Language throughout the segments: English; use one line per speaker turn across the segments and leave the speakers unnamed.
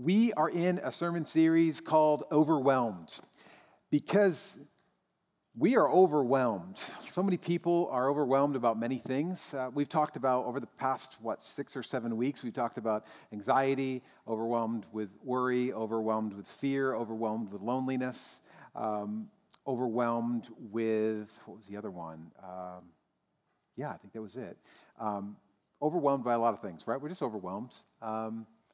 We are in a sermon series called Overwhelmed because we are overwhelmed. So many people are overwhelmed about many things. Uh, we've talked about over the past, what, six or seven weeks, we've talked about anxiety, overwhelmed with worry, overwhelmed with fear, overwhelmed with loneliness, um, overwhelmed with, what was the other one? Um, yeah, I think that was it. Um, overwhelmed by a lot of things, right? We're just overwhelmed.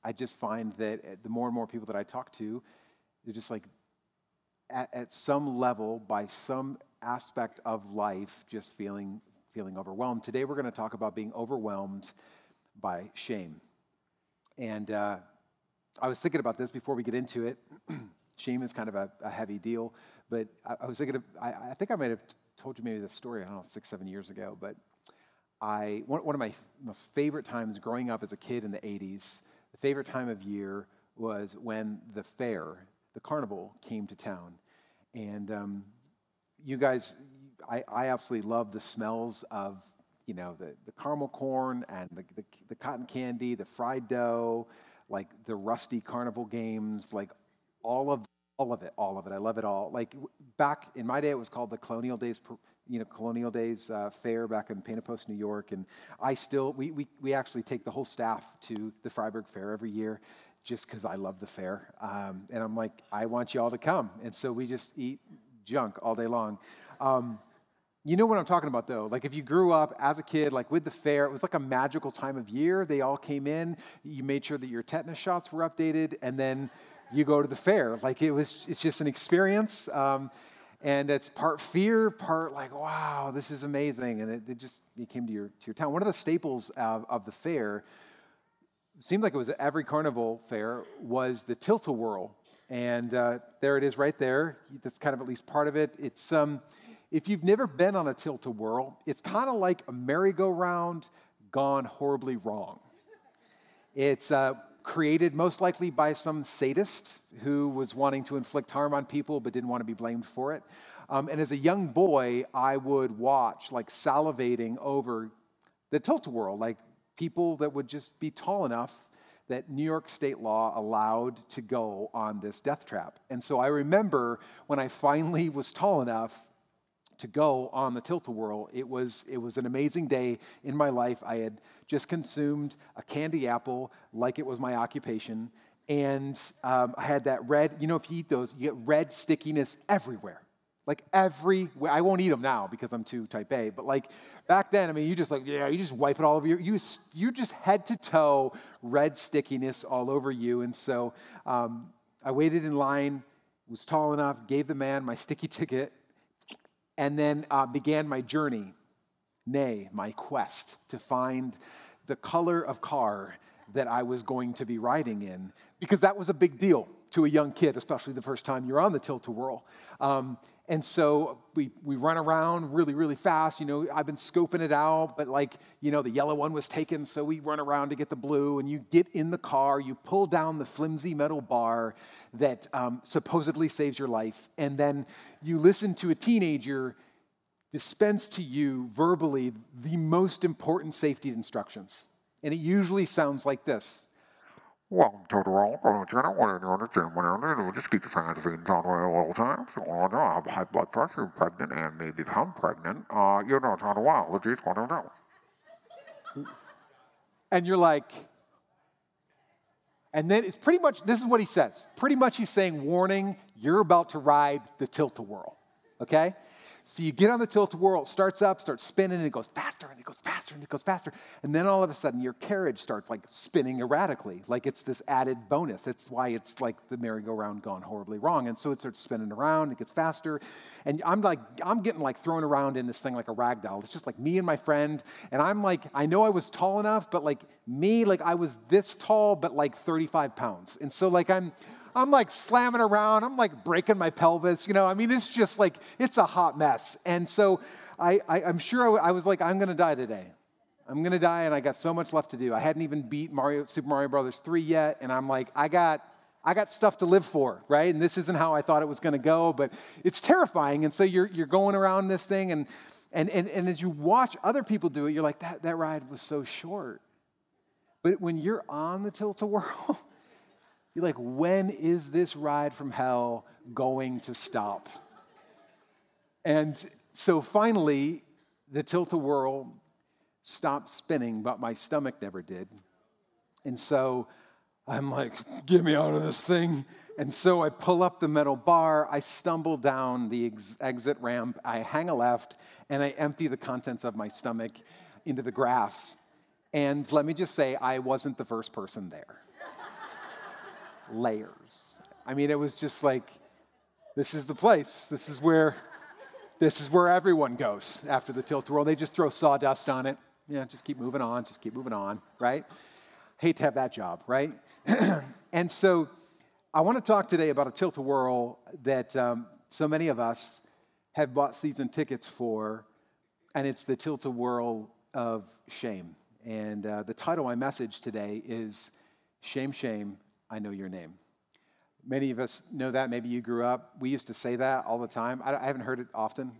I just find that uh, the more and more people that I talk to, they're just like, at, at some level, by some aspect of life, just feeling, feeling overwhelmed. Today, we're going to talk about being overwhelmed by shame. And uh, I was thinking about this before we get into it. shame is kind of a, a heavy deal, but I, I was thinking of, I, I, think I might have told you maybe this story, I don't know, six, seven years ago, but I, one, one of my most favorite times growing up as a kid in the 80s the favorite time of year was when the fair, the carnival, came to town. And um, you guys, I, I absolutely love the smells of, you know, the, the caramel corn and the, the, the cotton candy, the fried dough, like the rusty carnival games, like all of all of it, all of it. I love it all. Like back in my day, it was called the Colonial Days you know, Colonial Days uh, fair back in Painted Post, New York. And I still, we, we, we actually take the whole staff to the Fryeburg Fair every year just because I love the fair. Um, and I'm like, I want you all to come. And so we just eat junk all day long. Um, you know what I'm talking about, though. Like, if you grew up as a kid, like with the fair, it was like a magical time of year. They all came in. You made sure that your tetanus shots were updated, and then you go to the fair. Like, it was, it's just an experience. Um, and it's part fear, part like, wow, this is amazing. And it, it just it came to your, to your town. One of the staples of, of the fair, seemed like it was every carnival fair, was the tilt-a-whirl. And uh, there it is right there. That's kind of at least part of it. It's, um, if you've never been on a tilt-a-whirl, it's kind of like a merry-go-round gone horribly wrong. It's uh, created most likely by some sadist who was wanting to inflict harm on people but didn't want to be blamed for it. Um, and as a young boy, I would watch, like salivating over the tilt-a-whirl, like people that would just be tall enough that New York state law allowed to go on this death trap. And so I remember when I finally was tall enough to go on the tilt-a-whirl. It was, it was an amazing day in my life. I had just consumed a candy apple like it was my occupation. And um, I had that red, you know, if you eat those, you get red stickiness everywhere. Like every, I won't eat them now because I'm too type A, but like back then, I mean, you just like, yeah, you just wipe it all over you. You, you just head to toe red stickiness all over you. And so um, I waited in line, was tall enough, gave the man my sticky ticket, and then uh, began my journey, nay, my quest to find the color of car that I was going to be riding in, because that was a big deal to a young kid, especially the first time you're on the tilt-a-whirl. Um, and so we, we run around really, really fast. You know, I've been scoping it out, but like, you know, the yellow one was taken, so we run around to get the blue. And you get in the car, you pull down the flimsy metal bar that um, supposedly saves your life. And then you listen to a teenager dispense to you verbally the most important safety instructions. And it usually sounds like this
Welcome to the world. What do you understand? What do you Just keep your hands feet on at all times. Oh, no, I have high blood pressure, pregnant, and maybe become pregnant. Uh, you know, how to wild. Allergies, what do you
know? And you're like, and then it's pretty much, this is what he says. Pretty much he's saying, warning, you're about to ride the tilt-a-whirl, okay? So you get on the tilt-a-whirl, it starts up, starts spinning, and it goes faster, and it goes faster, and it goes faster. And then all of a sudden, your carriage starts like spinning erratically, like it's this added bonus. That's why it's like the merry-go-round gone horribly wrong. And so it starts spinning around, it gets faster. And I'm like, I'm getting like thrown around in this thing like a rag doll. It's just like me and my friend. And I'm like, I know I was tall enough, but like me, like I was this tall, but like 35 pounds. And so like I'm, I'm like slamming around. I'm like breaking my pelvis. You know, I mean, it's just like, it's a hot mess. And so I, I, am sure I, I was like, I'm going to die today. I'm going to die, and I got so much left to do. I hadn't even beat Mario, Super Mario Brothers 3 yet, and I'm like, I got, I got stuff to live for, right? And this isn't how I thought it was going to go, but it's terrifying. And so you're, you're going around this thing, and, and, and, and as you watch other people do it, you're like, that, that ride was so short. But when you're on the tilt-a-whirl, You're like, when is this ride from hell going to stop? And so finally, the tilt a whirl stopped spinning, but my stomach never did. And so I'm like, get me out of this thing. And so I pull up the metal bar, I stumble down the ex- exit ramp, I hang a left, and I empty the contents of my stomach into the grass. And let me just say, I wasn't the first person there. Layers. I mean, it was just like, this is the place. This is where, this is where everyone goes after the tilt whirl. They just throw sawdust on it. Yeah, just keep moving on, just keep moving on, right? Hate to have that job, right? and so I want to talk today about a tilt whirl that um, so many of us have bought season tickets for, and it's the tilt whirl of shame. And uh, the title of my message today is Shame, Shame, I Know Your Name. Many of us know that. Maybe you grew up. We used to say that all the time. I, I haven't heard it often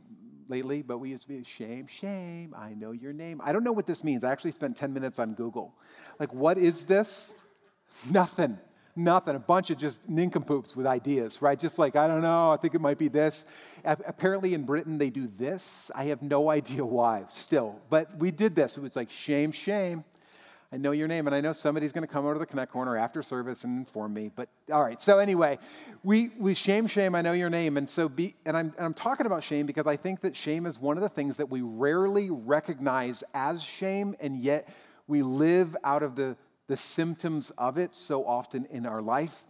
lately, but we used to be shame, shame, I know your name. I don't know what this means. I actually spent 10 minutes on Google. Like, what is this? Nothing. Nothing. A bunch of just nincompoops with ideas, right? Just like, I don't know, I think it might be this. apparently in Britain they do this. I have no idea why still. But we did this. It was like, shame, shame. I know your name, and I know somebody's going to come over to the Connect Corner after service and inform me. But all right, so anyway, we, we shame, shame, I know your name. And so, be, and I'm, and I'm talking about shame because I think that shame is one of the things that we rarely recognize as shame, and yet we live out of the, the symptoms of it so often in our life.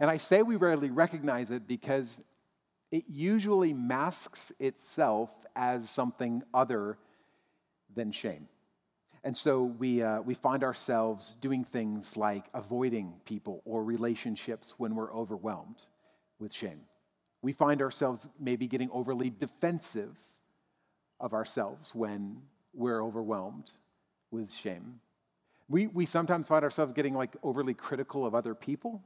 And I say we rarely recognize it because it usually masks itself as something other than shame. And so we, uh, we find ourselves doing things like avoiding people or relationships when we're overwhelmed with shame. We find ourselves maybe getting overly defensive of ourselves when we're overwhelmed with shame. We, we sometimes find ourselves getting like overly critical of other people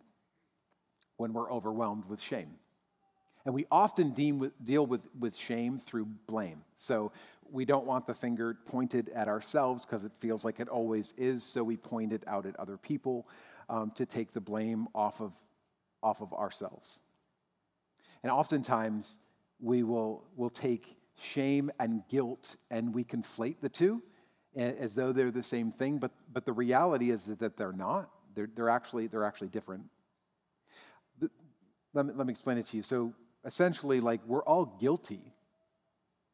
when we're overwhelmed with shame. And we often with, deal with, with shame through blame. So we don't want the finger pointed at ourselves because it feels like it always is, so we point it out at other people um, to take the blame off of, off of ourselves. And oftentimes, we will will take shame and guilt and we conflate the two as though they're the same thing, but, but the reality is that they're not. They're, they're, actually, they're actually different. Let me, let me explain it to you. So essentially, like, we're all guilty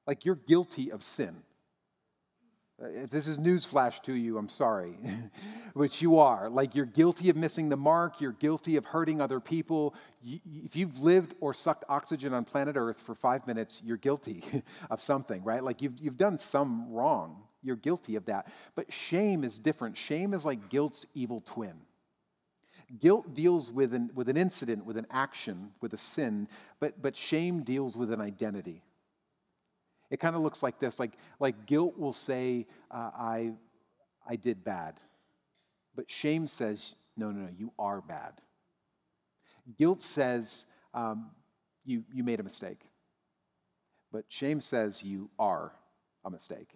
like you're guilty of sin. Uh, if this is newsflash to you, I'm sorry, which you are. Like you're guilty of missing the mark, you're guilty of hurting other people. If you've lived or sucked oxygen on planet Earth for five minutes, you're guilty of something, right? Like you've, you've done some wrong. You're guilty of that. But shame is different. Shame is like guilt's evil twin. Guilt deals with an, with an incident, with an action, with a sin, but, but shame deals with an identity. It kind of looks like this like, like guilt will say, uh, I, I did bad. But shame says, no, no, no, you are bad. Guilt says, um, you, you made a mistake. But shame says, you are a mistake.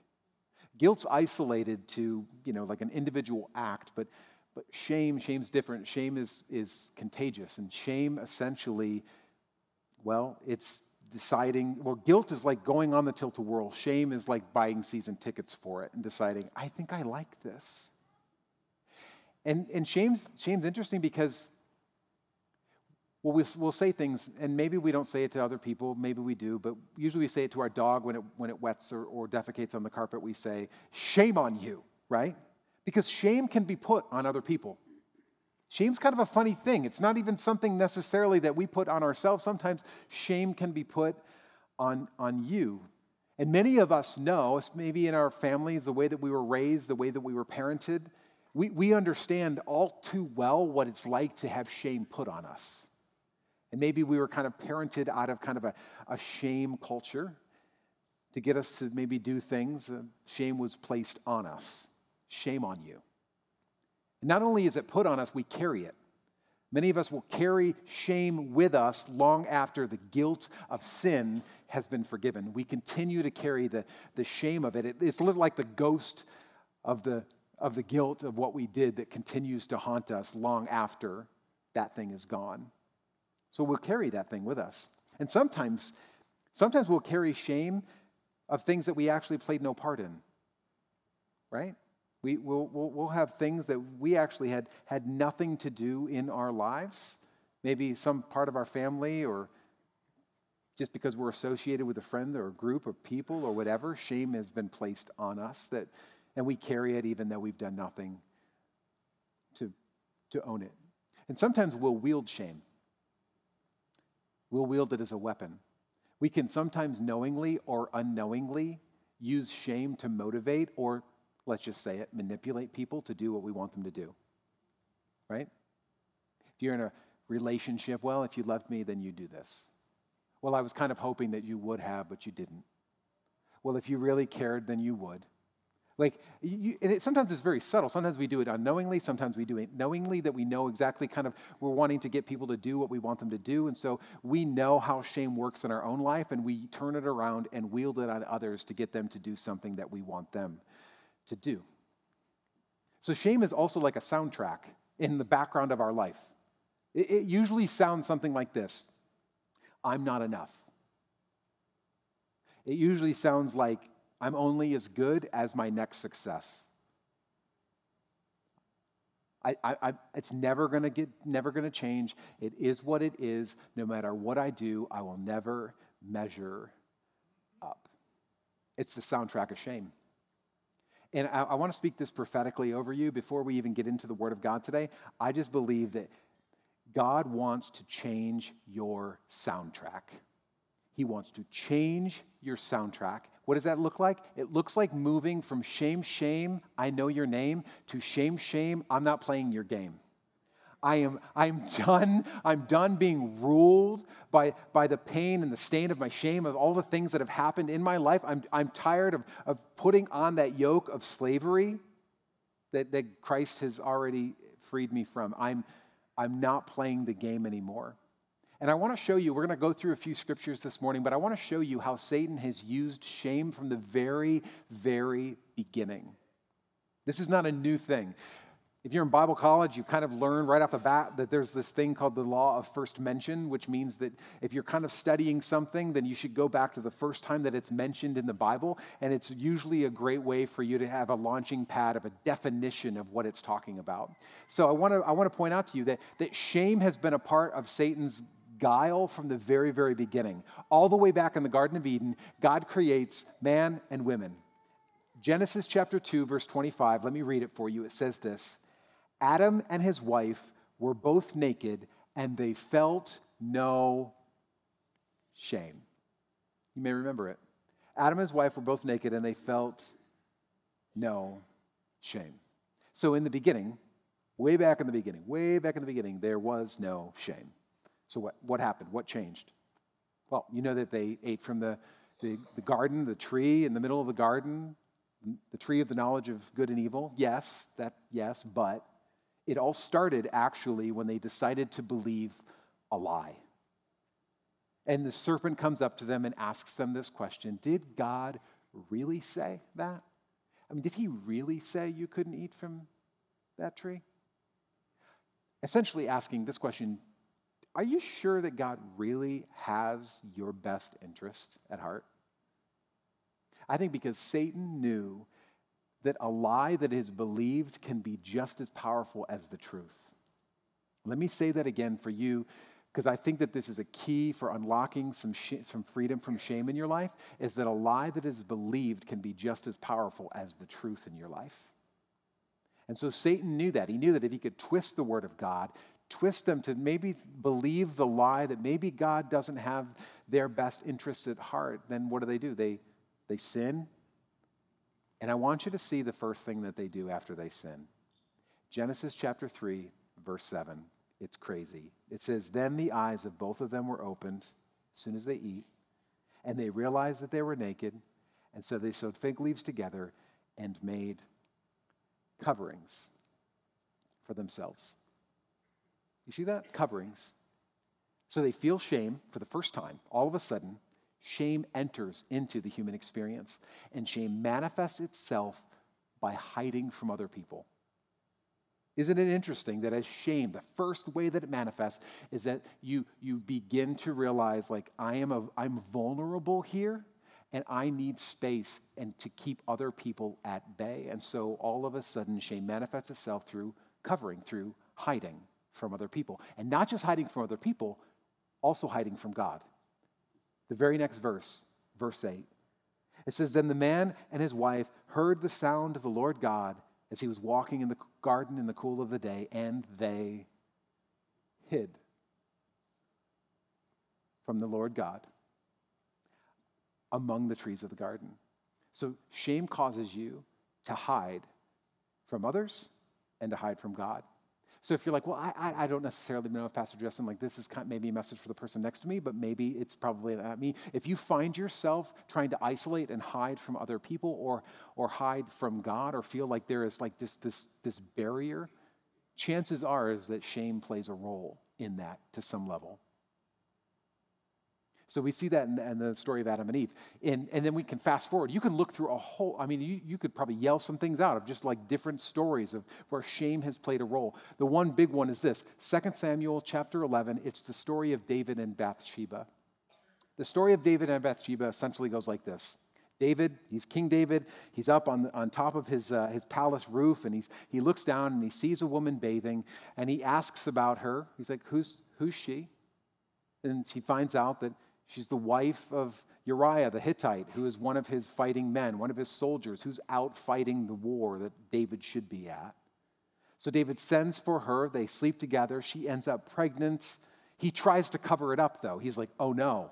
Guilt's isolated to, you know, like an individual act, but, but shame, shame's different. Shame is, is contagious. And shame essentially, well, it's deciding, well, guilt is like going on the tilt a whirl. Shame is like buying season tickets for it and deciding, I think I like this. And, and shame's, shame's interesting because, well, we'll, we'll say things, and maybe we don't say it to other people, maybe we do, but usually we say it to our dog when it, when it wets or, or defecates on the carpet. We say, shame on you, right? Because shame can be put on other people. Shame's kind of a funny thing. It's not even something necessarily that we put on ourselves. Sometimes shame can be put on, on you. And many of us know, maybe in our families, the way that we were raised, the way that we were parented, we, we understand all too well what it's like to have shame put on us. And maybe we were kind of parented out of kind of a, a shame culture to get us to maybe do things. Uh, shame was placed on us. Shame on you. Not only is it put on us, we carry it. Many of us will carry shame with us long after the guilt of sin has been forgiven. We continue to carry the, the shame of it. it. It's a little like the ghost of the, of the guilt of what we did that continues to haunt us long after that thing is gone. So we'll carry that thing with us. And sometimes, sometimes we'll carry shame of things that we actually played no part in, right? We, will we'll, we'll have things that we actually had, had nothing to do in our lives. Maybe some part of our family, or just because we're associated with a friend or a group of people or whatever, shame has been placed on us that, and we carry it even though we've done nothing to, to own it. And sometimes we'll wield shame. We'll wield it as a weapon. We can sometimes knowingly or unknowingly use shame to motivate or let's just say it, manipulate people to do what we want them to do. Right? If you're in a relationship, well, if you loved me, then you do this. Well, I was kind of hoping that you would have, but you didn't. Well, if you really cared, then you would. Like, you, and it, sometimes it's very subtle. Sometimes we do it unknowingly. Sometimes we do it knowingly that we know exactly kind of we're wanting to get people to do what we want them to do. And so we know how shame works in our own life and we turn it around and wield it on others to get them to do something that we want them to do. So, shame is also like a soundtrack in the background of our life. It, it usually sounds something like this I'm not enough. It usually sounds like I'm only as good as my next success. I, I, I, it's never to get never going to change it is what it is no matter what i do i will never measure up it's the soundtrack of shame and I, I want to speak this prophetically over you before we even get into the Word of God today. I just believe that God wants to change your soundtrack. He wants to change your soundtrack. What does that look like? It looks like moving from shame, shame, I know your name, to shame, shame, I'm not playing your game. I am I'm done. I'm done being ruled by, by the pain and the stain of my shame, of all the things that have happened in my life. I'm, I'm tired of, of putting on that yoke of slavery that, that Christ has already freed me from. I'm, I'm not playing the game anymore. And I want to show you, we're going to go through a few scriptures this morning, but I want to show you how Satan has used shame from the very, very beginning. This is not a new thing. If you're in Bible college, you kind of learn right off the bat that there's this thing called the law of first mention, which means that if you're kind of studying something, then you should go back to the first time that it's mentioned in the Bible. And it's usually a great way for you to have a launching pad of a definition of what it's talking about. So I want to, I want to point out to you that, that shame has been a part of Satan's guile from the very, very beginning. All the way back in the Garden of Eden, God creates man and women. Genesis chapter 2, verse 25, let me read it for you. It says this. Adam and his wife were both naked and they felt no shame. You may remember it. Adam and his wife were both naked and they felt no shame. So, in the beginning, way back in the beginning, way back in the beginning, there was no shame. So, what, what happened? What changed? Well, you know that they ate from the, the, the garden, the tree in the middle of the garden, the tree of the knowledge of good and evil. Yes, that, yes, but it all started actually when they decided to believe a lie. And the serpent comes up to them and asks them this question Did God really say that? I mean, did he really say you couldn't eat from that tree? Essentially asking this question Are you sure that God really has your best interest at heart? I think because Satan knew that a lie that is believed can be just as powerful as the truth. Let me say that again for you because I think that this is a key for unlocking some, sh- some freedom from shame in your life is that a lie that is believed can be just as powerful as the truth in your life. And so Satan knew that. He knew that if he could twist the word of God, twist them to maybe believe the lie that maybe God doesn't have their best interests at heart, then what do they do? They, they sin and I want you to see the first thing that they do after they sin. Genesis chapter 3, verse 7. It's crazy. It says, Then the eyes of both of them were opened as soon as they eat, and they realized that they were naked, and so they sewed fig leaves together and made coverings for themselves. You see that? Coverings. So they feel shame for the first time, all of a sudden, Shame enters into the human experience, and shame manifests itself by hiding from other people. Isn't it interesting that as shame, the first way that it manifests is that you, you begin to realize, like, I am a, I'm vulnerable here and I need space and to keep other people at bay. And so all of a sudden, shame manifests itself through covering, through hiding from other people. And not just hiding from other people, also hiding from God. The very next verse, verse 8, it says, Then the man and his wife heard the sound of the Lord God as he was walking in the garden in the cool of the day, and they hid from the Lord God among the trees of the garden. So shame causes you to hide from others and to hide from God. So if you're like, well, I, I don't necessarily know if Pastor Justin, like this is kind of maybe a message for the person next to me, but maybe it's probably not me. If you find yourself trying to isolate and hide from other people or, or hide from God or feel like there is like this, this, this barrier, chances are is that shame plays a role in that to some level. So we see that in, in, the story of Adam and Eve. And, and then we can fast forward. You can look through a whole, I mean, you, you could probably yell some things out of just like different stories of where shame has played a role. The one big one is this 2 Samuel chapter 11. It's the story of David and Bathsheba. The story of David and Bathsheba essentially goes like this. David, he's King David. He's up on, on top of his, uh, his palace roof, and he's, he looks down and he sees a woman bathing, and he asks about her. He's like, Who's, who's she? And she finds out that She's the wife of Uriah the Hittite, who is one of his fighting men, one of his soldiers, who's out fighting the war that David should be at. So David sends for her. They sleep together. She ends up pregnant. He tries to cover it up, though. He's like, oh no,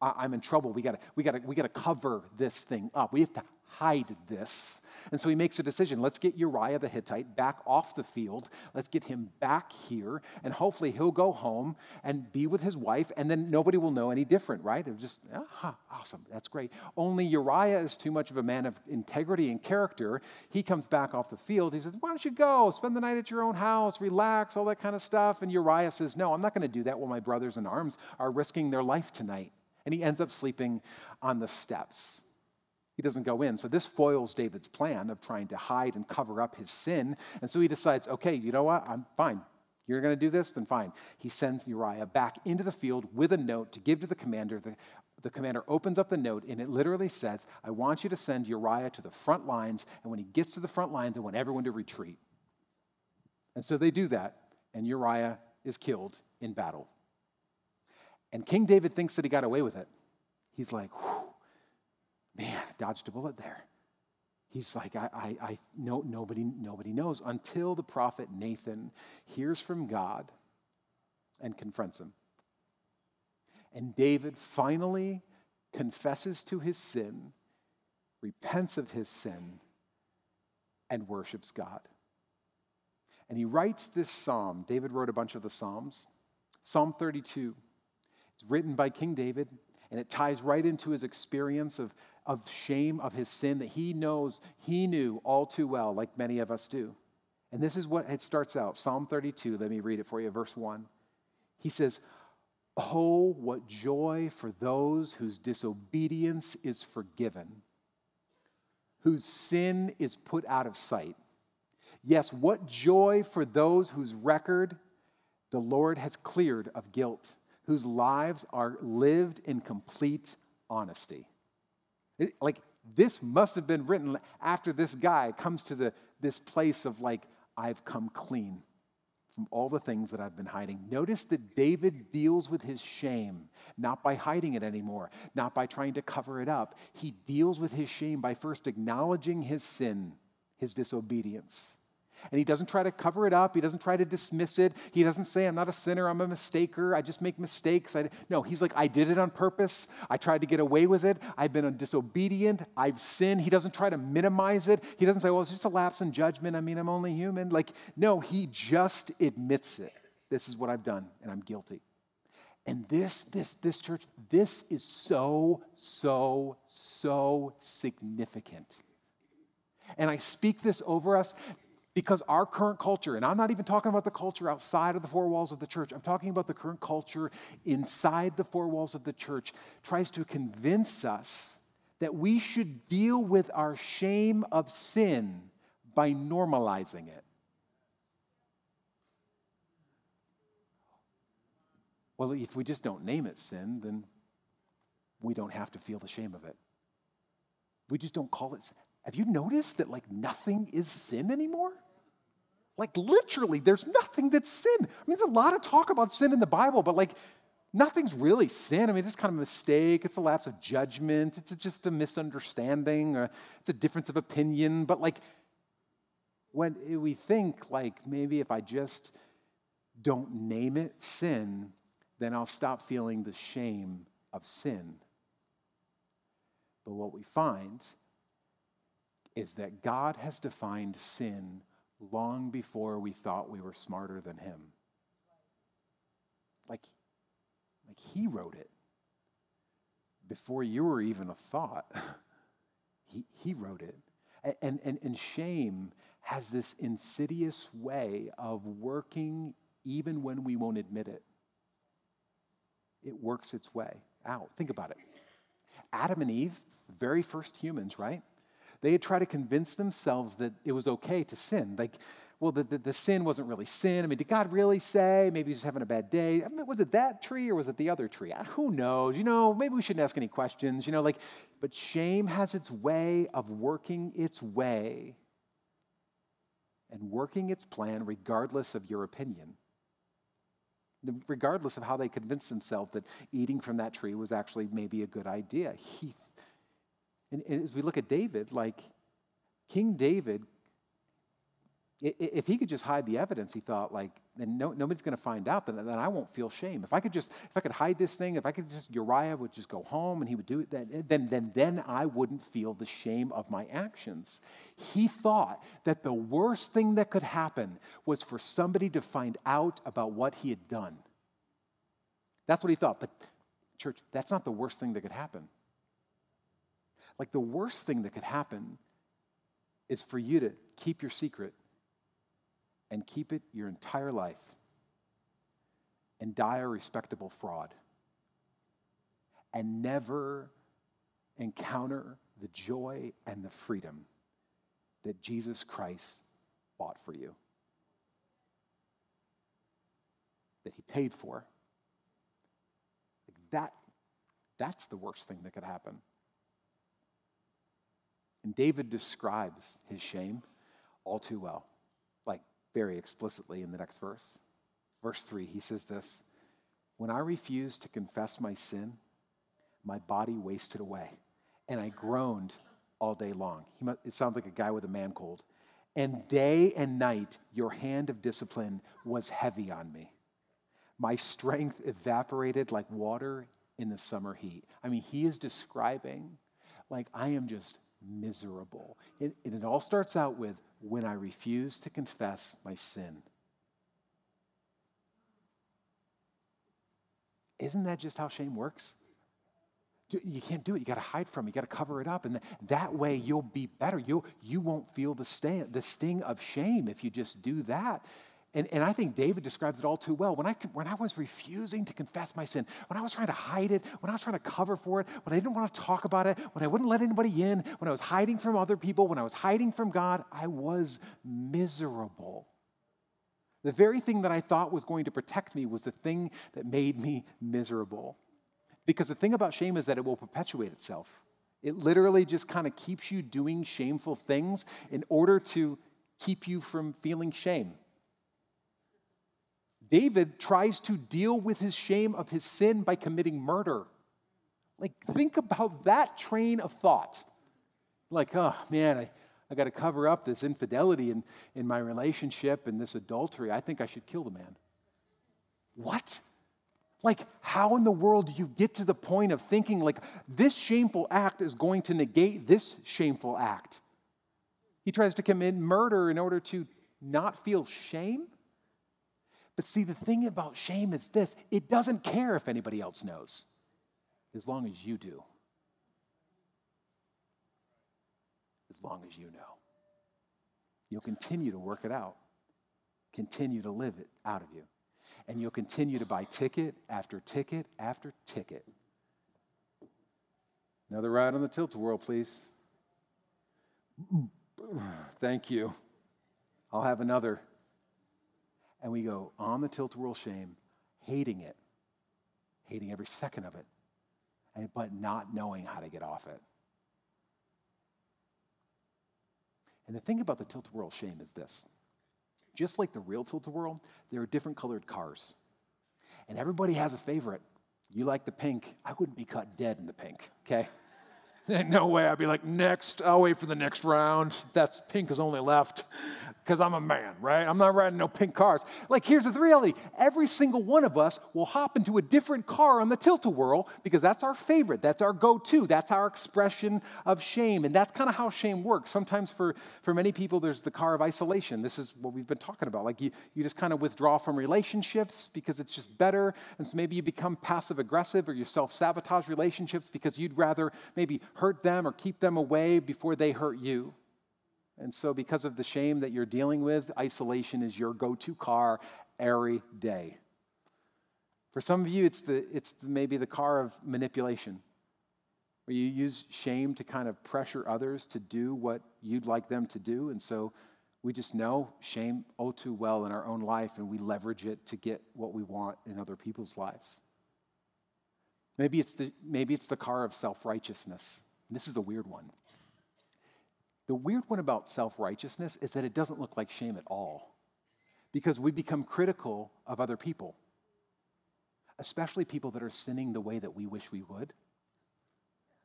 I'm in trouble. We gotta, we gotta, we gotta cover this thing up. We have to hide this. And so he makes a decision. Let's get Uriah the Hittite back off the field. Let's get him back here, and hopefully he'll go home and be with his wife, and then nobody will know any different, right? It just, ah, awesome, that's great. Only Uriah is too much of a man of integrity and character. He comes back off the field. He says, Why don't you go? Spend the night at your own house, relax, all that kind of stuff. And Uriah says, No, I'm not going to do that while my brothers in arms are risking their life tonight. And he ends up sleeping on the steps. He doesn't go in. So this foils David's plan of trying to hide and cover up his sin. And so he decides, okay, you know what? I'm fine. You're going to do this? Then fine. He sends Uriah back into the field with a note to give to the commander. The, the commander opens up the note, and it literally says, I want you to send Uriah to the front lines. And when he gets to the front lines, I want everyone to retreat. And so they do that, and Uriah is killed in battle. And King David thinks that he got away with it. He's like, man, dodged a bullet there. He's like, I, I, I no, nobody, nobody knows until the prophet Nathan hears from God and confronts him. And David finally confesses to his sin, repents of his sin, and worships God. And he writes this psalm. David wrote a bunch of the Psalms. Psalm 32. It's written by King David, and it ties right into his experience of of shame of his sin that he knows, he knew all too well, like many of us do. And this is what it starts out Psalm 32. Let me read it for you, verse 1. He says, Oh, what joy for those whose disobedience is forgiven, whose sin is put out of sight. Yes, what joy for those whose record the Lord has cleared of guilt, whose lives are lived in complete honesty. It, like, this must have been written after this guy comes to the, this place of, like, I've come clean from all the things that I've been hiding. Notice that David deals with his shame, not by hiding it anymore, not by trying to cover it up. He deals with his shame by first acknowledging his sin, his disobedience. And he doesn't try to cover it up. He doesn't try to dismiss it. He doesn't say, I'm not a sinner. I'm a mistaker. I just make mistakes. I, no, he's like, I did it on purpose. I tried to get away with it. I've been disobedient. I've sinned. He doesn't try to minimize it. He doesn't say, well, it's just a lapse in judgment. I mean, I'm only human. Like, no, he just admits it. This is what I've done, and I'm guilty. And this, this, this church, this is so, so, so significant. And I speak this over us because our current culture, and I'm not even talking about the culture outside of the four walls of the church, I'm talking about the current culture inside the four walls of the church, tries to convince us that we should deal with our shame of sin by normalizing it. Well, if we just don't name it sin, then we don't have to feel the shame of it. We just don't call it sin. Have you noticed that like nothing is sin anymore? Like literally, there's nothing that's sin. I mean, there's a lot of talk about sin in the Bible, but like nothing's really sin. I mean, it's kind of a mistake. It's a lapse of judgment. It's just a misunderstanding. Or it's a difference of opinion. But like when we think like maybe if I just don't name it sin, then I'll stop feeling the shame of sin. But what we find is that God has defined sin long before we thought we were smarter than Him. Like, like He wrote it before you were even a thought. he, he wrote it. And, and, and shame has this insidious way of working even when we won't admit it. It works its way out. Think about it. Adam and Eve, very first humans, right? They had tried to convince themselves that it was okay to sin. Like, well, the, the, the, sin wasn't really sin. I mean, did God really say? Maybe he's just having a bad day. I mean, was it that tree or was it the other tree? Who knows? You know, maybe we shouldn't ask any questions. You know, like, but shame has its way of working its way and working its plan regardless of your opinion regardless of how they convinced themselves that eating from that tree was actually maybe a good idea. He, and, and as we look at David, like King David, if he could just hide the evidence, he thought, like, then no, nobody's going to find out, then, then I won't feel shame. If I could just, if I could hide this thing, if I could just, Uriah would just go home and he would do it, then, then, then, then I wouldn't feel the shame of my actions. He thought that the worst thing that could happen was for somebody to find out about what he had done. That's what he thought. But, church, that's not the worst thing that could happen. Like, the worst thing that could happen is for you to keep your secret and keep it your entire life and die a respectable fraud and never encounter the joy and the freedom that Jesus Christ bought for you, that he paid for. Like that, that's the worst thing that could happen. And David describes his shame all too well, like very explicitly in the next verse. Verse 3, he says this When I refused to confess my sin, my body wasted away, and I groaned all day long. Must, it sounds like a guy with a man cold. And day and night, your hand of discipline was heavy on me. My strength evaporated like water in the summer heat. I mean, he is describing like I am just miserable. And it all starts out with when I refuse to confess my sin. Isn't that just how shame works? You can't do it. You got to hide from it. You got to cover it up. And that way you'll be better. You'll, you won't feel the, sting, the sting of shame if you just do that. And, and I think David describes it all too well. When I, when I was refusing to confess my sin, when I was trying to hide it, when I was trying to cover for it, when I didn't want to talk about it, when I wouldn't let anybody in, when I was hiding from other people, when I was hiding from God, I was miserable. The very thing that I thought was going to protect me was the thing that made me miserable. Because the thing about shame is that it will perpetuate itself. It literally just kind of keeps you doing shameful things in order to keep you from feeling shame. David tries to deal with his shame of his sin by committing murder. Like, think about that train of thought. Like, oh man, I, I got to cover up this infidelity in, in my relationship and this adultery. I think I should kill the man. What? Like, how in the world do you get to the point of thinking, like, this shameful act is going to negate this shameful act? He tries to commit murder in order to not feel shame? But see, the thing about shame is this it doesn't care if anybody else knows, as long as you do. As long as you know. You'll continue to work it out, continue to live it out of you. And you'll continue to buy ticket after ticket after ticket. Another ride on the tilt-a-whirl, please. Thank you. I'll have another and we go on the tilt-a-whirl shame, hating it, hating every second of it, but not knowing how to get off it. And the thing about the tilt whirl shame is this just like the real tilt whirl, there are different colored cars. And everybody has a favorite. You like the pink. I wouldn't be caught dead in the pink, okay? no way. I'd be like, next. I'll wait for the next round. That's pink is only left because I'm a man, right? I'm not riding no pink cars. Like, here's the reality every single one of us will hop into a different car on the tilt a whirl because that's our favorite. That's our go to. That's our expression of shame. And that's kind of how shame works. Sometimes for, for many people, there's the car of isolation. This is what we've been talking about. Like, you, you just kind of withdraw from relationships because it's just better. And so maybe you become passive aggressive or you self sabotage relationships because you'd rather maybe hurt them or keep them away before they hurt you. And so, because of the shame that you're dealing with, isolation is your go to car every day. For some of you, it's, the, it's maybe the car of manipulation, where you use shame to kind of pressure others to do what you'd like them to do. And so, we just know shame oh too well in our own life, and we leverage it to get what we want in other people's lives. Maybe it's the, maybe it's the car of self righteousness. This is a weird one. The weird one about self righteousness is that it doesn't look like shame at all because we become critical of other people, especially people that are sinning the way that we wish we would.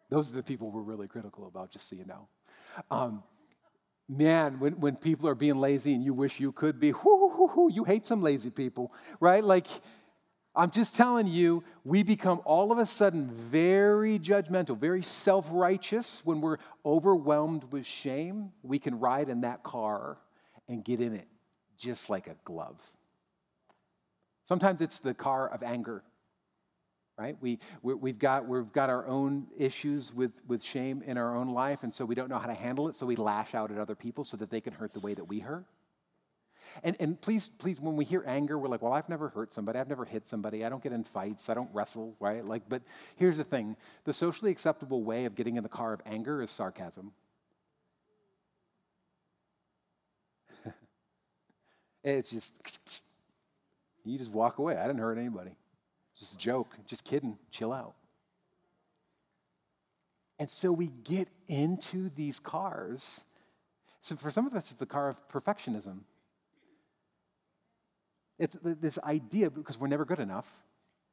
Those are the people we're really critical about, just so you know. Um, man, when, when people are being lazy and you wish you could be, whoo, you hate some lazy people, right? Like, I'm just telling you, we become all of a sudden very judgmental, very self righteous. When we're overwhelmed with shame, we can ride in that car and get in it just like a glove. Sometimes it's the car of anger, right? We, we, have got, we've got our own issues with, with shame in our own life, and so we don't know how to handle it, so we lash out at other people so that they can hurt the way that we hurt. And, and please, please, when we hear anger, we're like, well, I've never hurt somebody. I've never hit somebody. I don't get in fights. I don't wrestle, right? Like, but here's the thing the socially acceptable way of getting in the car of anger is sarcasm. it's just, you just walk away. I didn't hurt anybody. Just a joke. Just kidding. Chill out. And so we get into these cars. So for some of us, it's the car of perfectionism. It's this idea, because we're never good enough,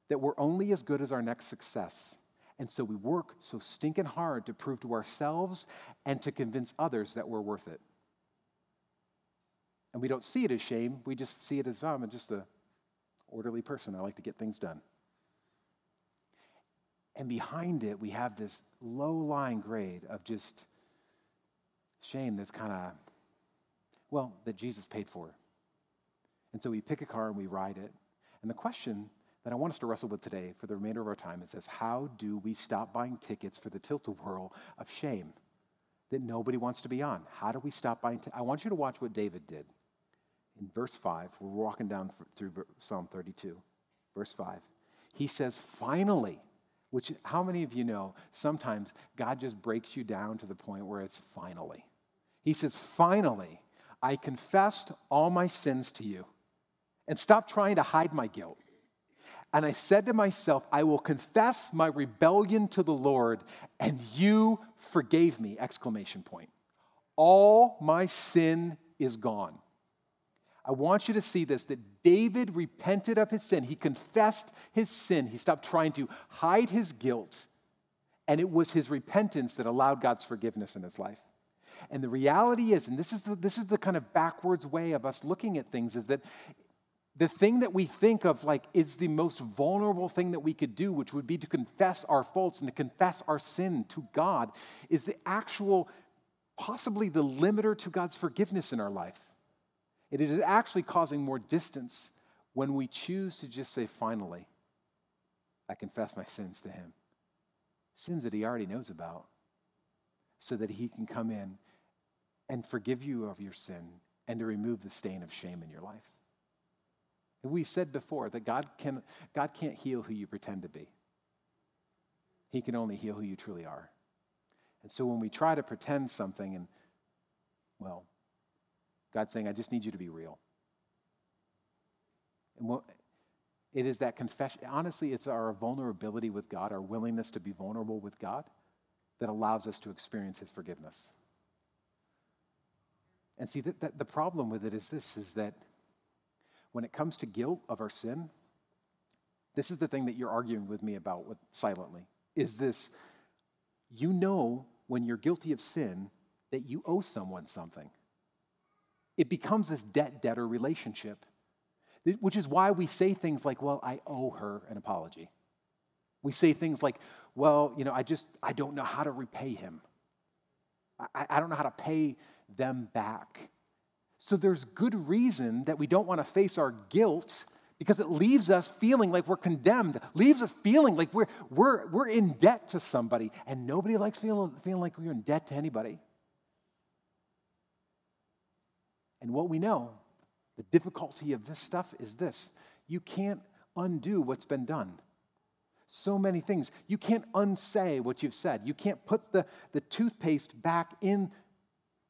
that we're only as good as our next success. And so we work so stinking hard to prove to ourselves and to convince others that we're worth it. And we don't see it as shame, we just see it as, oh, I'm just a orderly person. I like to get things done. And behind it, we have this low lying grade of just shame that's kind of, well, that Jesus paid for. And so we pick a car and we ride it. And the question that I want us to wrestle with today for the remainder of our time is this How do we stop buying tickets for the tilt a whirl of shame that nobody wants to be on? How do we stop buying? T- I want you to watch what David did. In verse 5, we're walking down through Psalm 32, verse 5. He says, Finally, which how many of you know sometimes God just breaks you down to the point where it's finally? He says, Finally, I confessed all my sins to you and stop trying to hide my guilt. And I said to myself, I will confess my rebellion to the Lord, and you forgave me! Exclamation point. All my sin is gone. I want you to see this that David repented of his sin. He confessed his sin. He stopped trying to hide his guilt. And it was his repentance that allowed God's forgiveness in his life. And the reality is, and this is the, this is the kind of backwards way of us looking at things, is that the thing that we think of like is the most vulnerable thing that we could do, which would be to confess our faults and to confess our sin to God, is the actual, possibly the limiter to God's forgiveness in our life. It is actually causing more distance when we choose to just say, finally, I confess my sins to Him. Sins that He already knows about, so that He can come in and forgive you of your sin and to remove the stain of shame in your life. We said before that God, can, God can't heal who you pretend to be. He can only heal who you truly are. And so when we try to pretend something, and, well, God's saying, I just need you to be real. And, what, It is that confession. Honestly, it's our vulnerability with God, our willingness to be vulnerable with God, that allows us to experience His forgiveness. And see, that, the problem with it is this is that when it comes to guilt of our sin, this is the thing that you're arguing with me about with, silently is this you know when you're guilty of sin that you owe someone something. It becomes this debt debtor relationship, which is why we say things like, well, I owe her an apology. We say things like, well, you know, I just, I don't know how to repay him. I, I don't know how to pay them back. So there's good reason that we don't want to face our guilt because it leaves us feeling like we're condemned, leaves us feeling like we're, we're, we're in debt to somebody, and nobody likes feeling, feeling like we're in debt to anybody. And what we know, the difficulty of this stuff is this you can't undo what's been done. So many things. You can't unsay what you've said. You can't put the, the toothpaste back in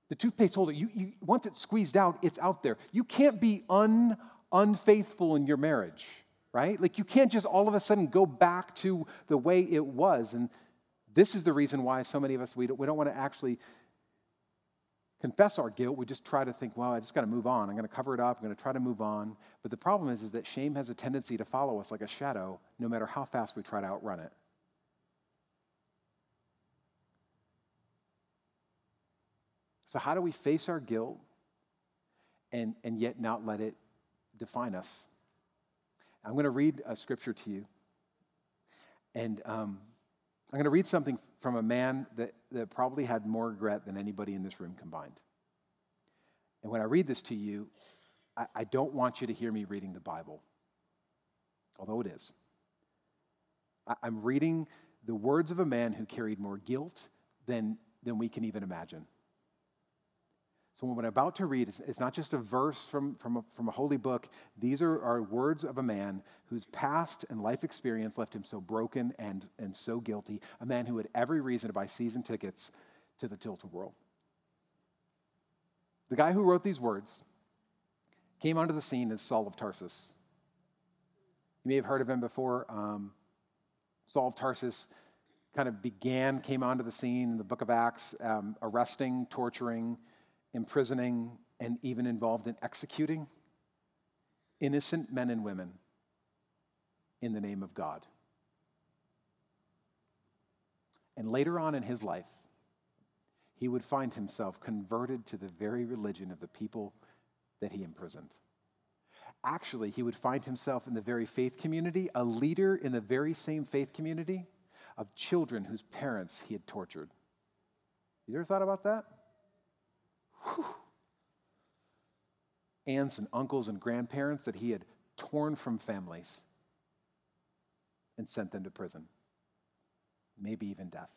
the toothpaste holder. You, you, once it's squeezed out, it's out there. You can't be un, unfaithful in your marriage, right? Like you can't just all of a sudden go back to the way it was. And this is the reason why so many of us, we don't, we don't want to actually confess our guilt. We just try to think, well, I just got to move on. I'm going to cover it up. I'm going to try to move on. But the problem is, is that shame has a tendency to follow us like a shadow, no matter how fast we try to outrun it. So, how do we face our guilt and, and yet not let it define us? I'm going to read a scripture to you. And um, I'm going to read something from a man that, that probably had more regret than anybody in this room combined. And when I read this to you, I, I don't want you to hear me reading the Bible, although it is. I, I'm reading the words of a man who carried more guilt than, than we can even imagine. So, what I'm about to read is it's not just a verse from, from, a, from a holy book. These are, are words of a man whose past and life experience left him so broken and, and so guilty, a man who had every reason to buy season tickets to the Tilt-A-Whirl. The guy who wrote these words came onto the scene as Saul of Tarsus. You may have heard of him before. Um, Saul of Tarsus kind of began, came onto the scene in the book of Acts, um, arresting, torturing, imprisoning, and even involved in executing innocent men and women in the name of God. And later on in his life, he would find himself converted to the very religion of the people that he imprisoned. Actually, he would find himself in the very faith community, a leader in the very same faith community of children whose parents he had tortured. You ever thought about that? Whew. Aunts and uncles and grandparents that he had torn from families and sent them to prison, maybe even death.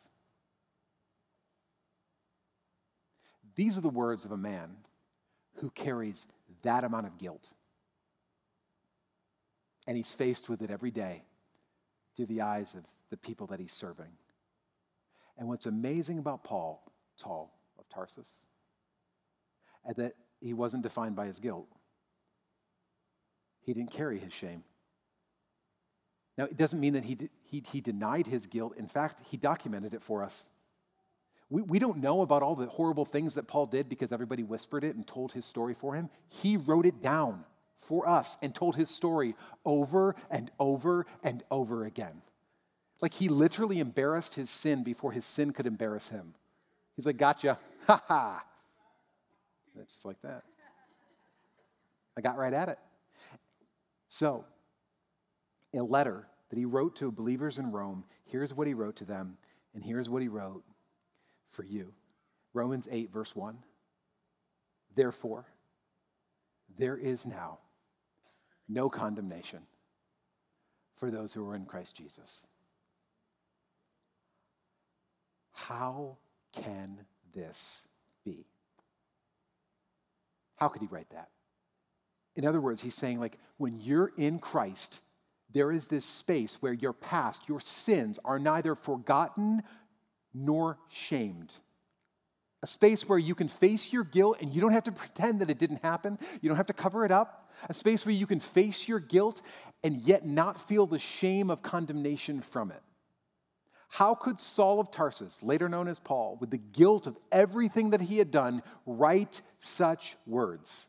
These are the words of a man who carries that amount of guilt. And he's faced with it every day through the eyes of the people that he's serving. And what's amazing about Paul, Saul of Tarsus, and that he wasn't defined by his guilt. He didn't carry his shame. Now, it doesn't mean that he, he, he denied his guilt. In fact, he documented it for us. We, we don't know about all the horrible things that Paul did because everybody whispered it and told his story for him. He wrote it down for us and told his story over and over and over again. Like he literally embarrassed his sin before his sin could embarrass him. He's like, gotcha. Ha ha. Just like that. I got right at it. So, in a letter that he wrote to believers in Rome, here's what he wrote to them, and here's what he wrote for you. Romans 8, verse 1. Therefore, there is now no condemnation for those who are in Christ Jesus. How can this be? How could he write that? In other words, he's saying, like, when you're in Christ, there is this space where your past, your sins are neither forgotten nor shamed. A space where you can face your guilt and you don't have to pretend that it didn't happen. You don't have to cover it up. a space where you can face your guilt and yet not feel the shame of condemnation from it. How could Saul of Tarsus, later known as Paul, with the guilt of everything that he had done, write such words?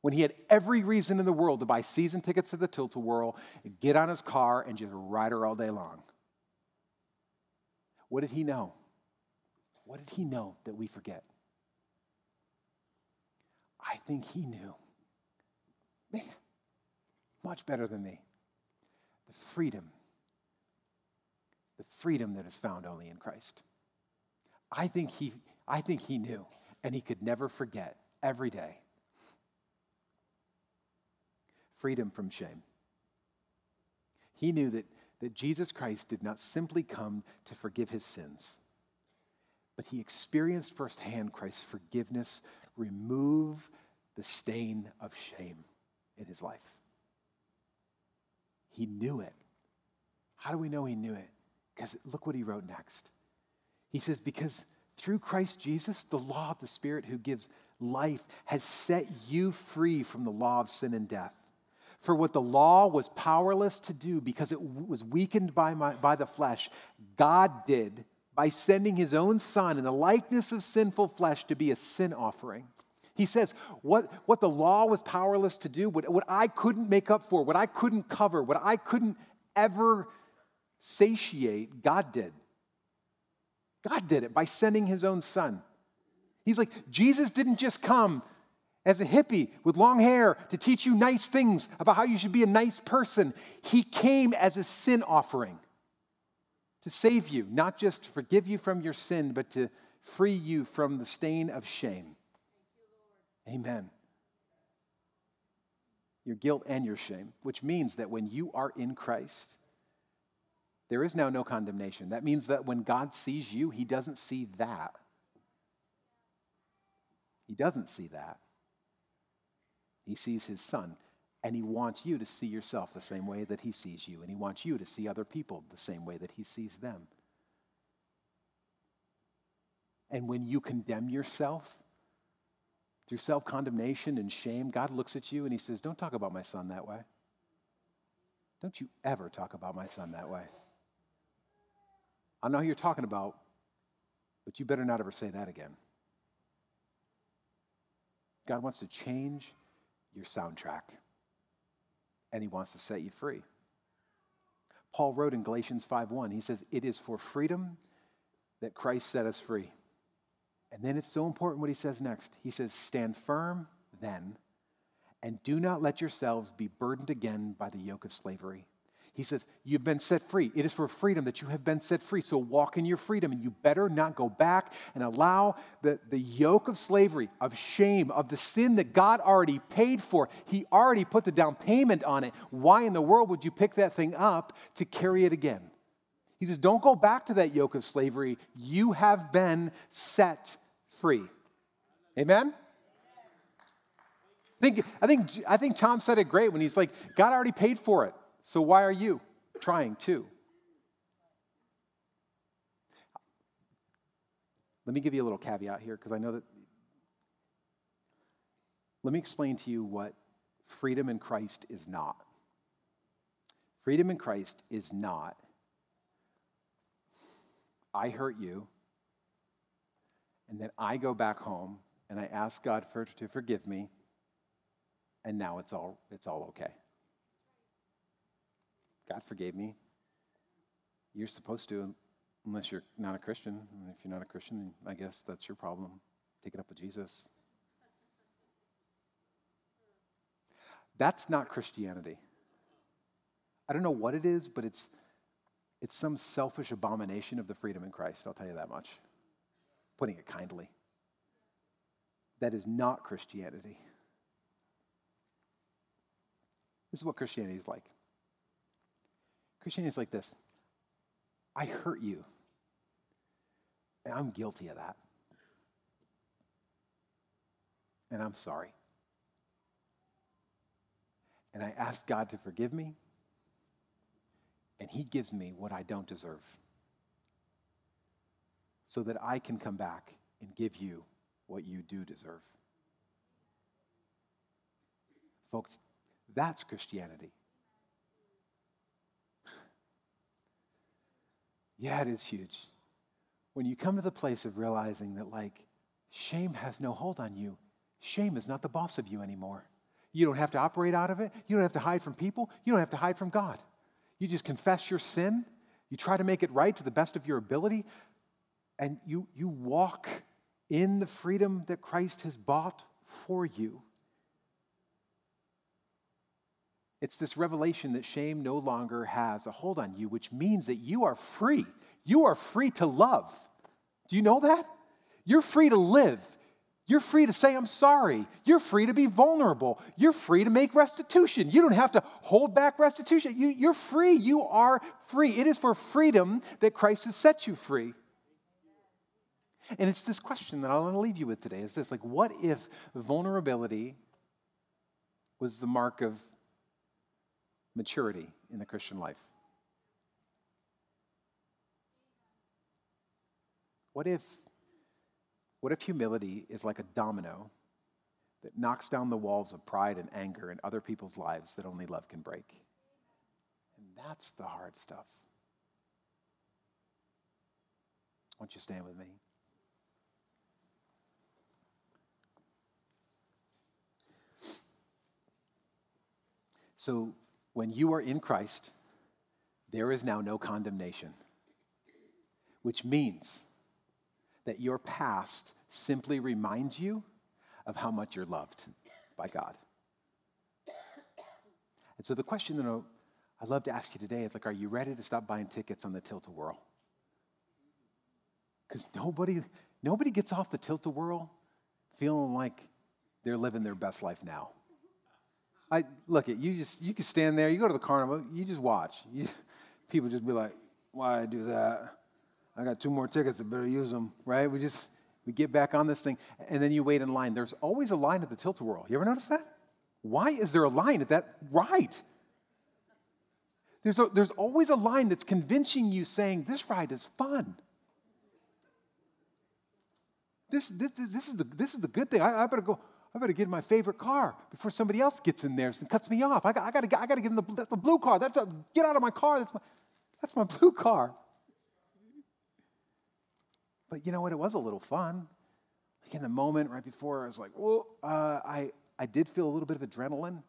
When he had every reason in the world to buy season tickets to the Tilt-A-Whirl, get on his car, and just ride her all day long. What did he know? What did he know that we forget? I think he knew. Man, much better than me. The freedom, the freedom that is found only in Christ. I think he, I think he knew, and he could never forget every day. Freedom from shame. He knew that, that Jesus Christ did not simply come to forgive his sins, but he experienced firsthand Christ's forgiveness remove the stain of shame in his life. He knew it. How do we know he knew it? Because look what he wrote next. He says, Because through Christ Jesus, the law of the Spirit who gives life has set you free from the law of sin and death. For what the law was powerless to do because it was weakened by, my, by the flesh, God did by sending his own Son in the likeness of sinful flesh to be a sin offering. He says, what, what the law was powerless to do, what, what I couldn't make up for, what I couldn't cover, what I couldn't ever satiate, God did. God did it by sending his own son. He's like, Jesus didn't just come as a hippie with long hair to teach you nice things about how you should be a nice person. He came as a sin offering to save you, not just forgive you from your sin, but to free you from the stain of shame. Amen. Your guilt and your shame, which means that when you are in Christ, there is now no condemnation. That means that when God sees you, he doesn't see that. He doesn't see that. He sees his son, and he wants you to see yourself the same way that he sees you, and he wants you to see other people the same way that he sees them. And when you condemn yourself, through self condemnation and shame, God looks at you and He says, Don't talk about my son that way. Don't you ever talk about my son that way. I know who you're talking about, but you better not ever say that again. God wants to change your soundtrack, and He wants to set you free. Paul wrote in Galatians 5:1, he says, It is for freedom that Christ set us free. And then it's so important what he says next. He says, Stand firm then, and do not let yourselves be burdened again by the yoke of slavery. He says, You've been set free. It is for freedom that you have been set free. So walk in your freedom, and you better not go back and allow the, the yoke of slavery, of shame, of the sin that God already paid for. He already put the down payment on it. Why in the world would you pick that thing up to carry it again? He says, Don't go back to that yoke of slavery. You have been set free. Amen? I think, I, think, I think Tom said it great when he's like, God already paid for it, so why are you trying to? Let me give you a little caveat here because I know that. Let me explain to you what freedom in Christ is not. Freedom in Christ is not, I hurt you, and then I go back home and I ask God for, to forgive me, and now it's all, it's all okay. God forgave me. You're supposed to, unless you're not a Christian. And If you're not a Christian, I guess that's your problem. Take it up with Jesus. That's not Christianity. I don't know what it is, but it's, it's some selfish abomination of the freedom in Christ. I'll tell you that much putting it kindly. That is not Christianity. This is what Christianity is like. Christianity is like this I hurt you, and I'm guilty of that. And I'm sorry. And I ask God to forgive me, and He gives me what I don't deserve so that I can come back and give you what you do deserve. Folks, that's Christianity. Yeah, it is huge. When you come to the place of realizing that, like, shame has no hold on you, shame is not the boss of you anymore. You don't have to operate out of it. You don't have to hide from people. You don't have to hide from God. You just confess your sin. You try to make it right to the best of your ability. And you, you walk in the freedom that Christ has bought for you. It's this revelation that shame no longer has a hold on you, which means that you are free. You are free to love. Do you know that? You're free to live. You're free to say, I'm sorry. You're free to be vulnerable. You're free to make restitution. You don't have to hold back restitution. You, you're free. You are free. It is for freedom that Christ has set you free. And it's this question that I want to leave you with today is this like, what if vulnerability was the mark of maturity in the Christian life? What if, what if humility is like a domino that knocks down the walls of pride and anger in other people's lives that only love can break? And that's the hard stuff. Why don't you stand with me? So, when you are in Christ, there is now no condemnation, which means that your past simply reminds you of how much you're loved by God. And so the question that I'd love to ask you today is like, are you ready to stop buying tickets on the tilt-a-whirl? Because nobody, nobody gets off the tilt-a-whirl feeling like they're living their best life now. I look at you just you can stand there, you go to the carnival, you just watch. You, people just be like, why I do that? I got two more tickets, I better use them, right? We just we get back on this thing, and then you wait in line. There's always a line at the tilt-a-whirl. You ever notice that? Why is there a line at that ride? There's, a, there's always a line that's convincing you saying, this ride is fun. This, this, this, is, the, this is the good thing. I, I better go. I better get in my favorite car before somebody else gets in there and cuts me off. I got, I got, to, I got to get in the, the blue car. That's a, get out of my car. That's my, that's my blue car. But you know what? It was a little fun. Like in the moment right before, I was like, well, uh, I, I did feel a little bit of adrenaline,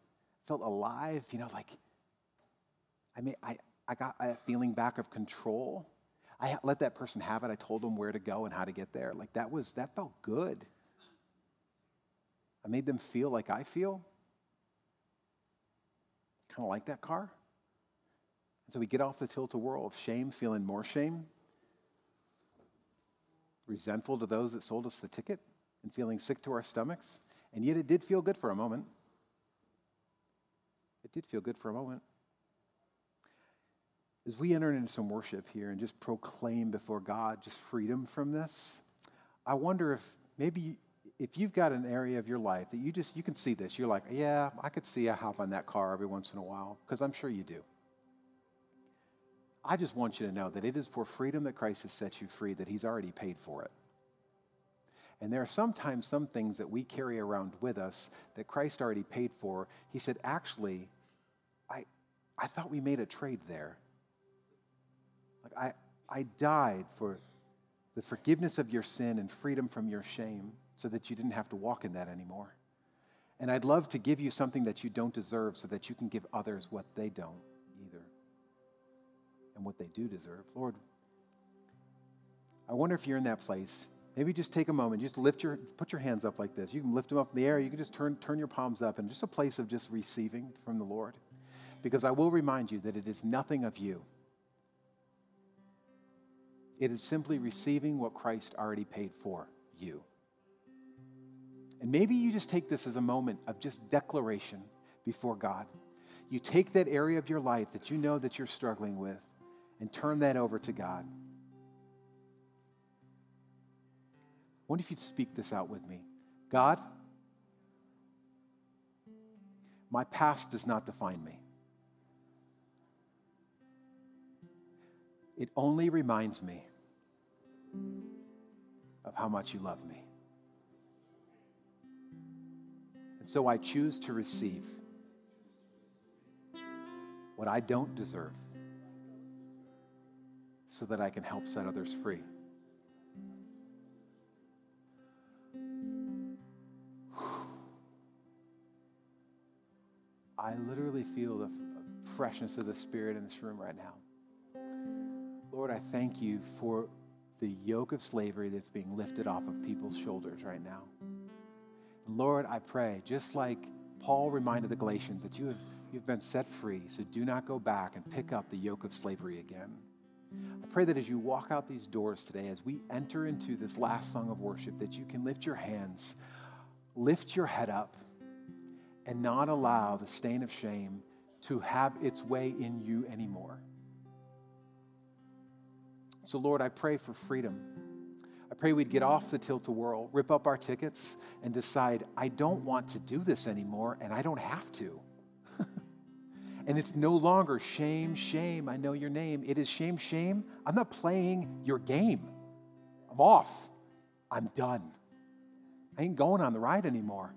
felt alive, you know, like, I mean, I, I got a feeling back of control. I let that person have it. I told them where to go and how to get there. Like that was, that felt good. I made them feel like I feel. Kind of like that car. And so we get off the tilt-a-whirl of shame, feeling more shame, resentful to those that sold us the ticket, and feeling sick to our stomachs. And yet it did feel good for a moment. It did feel good for a moment. As we enter into some worship here and just proclaim before God just freedom from this, I wonder if maybe if you've got an area of your life that you just you can see this you're like yeah i could see i hop on that car every once in a while because i'm sure you do. I just want you to know that it is for freedom that christ has set you free that he's already paid for it. And there are sometimes some things that we carry around with us that christ already paid for. He said actually i i thought we made a trade there. Like i i died for the forgiveness of your sin and freedom from your shame so that you didn't have to walk in that anymore. And I'd love to give you something that you don't deserve so that you can give others what they don't either and what they do deserve. Lord, I wonder if you're in that place. Maybe just take a moment, just lift your, put your hands up like this. You can lift them up in the air. You can just turn, turn your palms up and just a place of just receiving from the Lord. Because I will remind you that it is nothing of you. It is simply receiving what Christ already paid for you. And maybe you just take this as a moment of just declaration before God. You take that area of your life that you know that you're struggling with and turn that over to God. I wonder if you'd speak this out with me. God, my past does not define me. It only reminds me of how much you love me. And so I choose to receive what I don't deserve so that I can help set others free. I literally feel the freshness of the Spirit in this room right now. Lord, I thank you for the yoke of slavery that's being lifted off of people's shoulders right now. Lord, I pray, just like Paul reminded the Galatians, that you have you've been set free, so do not go back and pick up the yoke of slavery again. I pray that as you walk out these doors today, as we enter into this last song of worship, that you can lift your hands, lift your head up, and not allow the stain of shame to have its way in you anymore. So, Lord, I pray for freedom. Pray we'd get off the tilt a whirl, rip up our tickets, and decide, I don't want to do this anymore, and I don't have to. and it's no longer shame, shame, I know your name. It is shame, shame. I'm not playing your game. I'm off. I'm done. I ain't going on the ride anymore.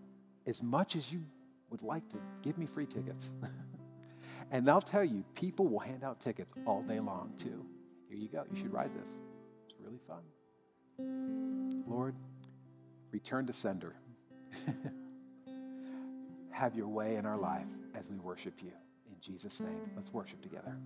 As much as you would like to give me free tickets. and I'll tell you, people will hand out tickets all day long, too. Here you go. You should ride this. It's really fun. Lord, return to sender. Have your way in our life as we worship you. In Jesus' name, let's worship together.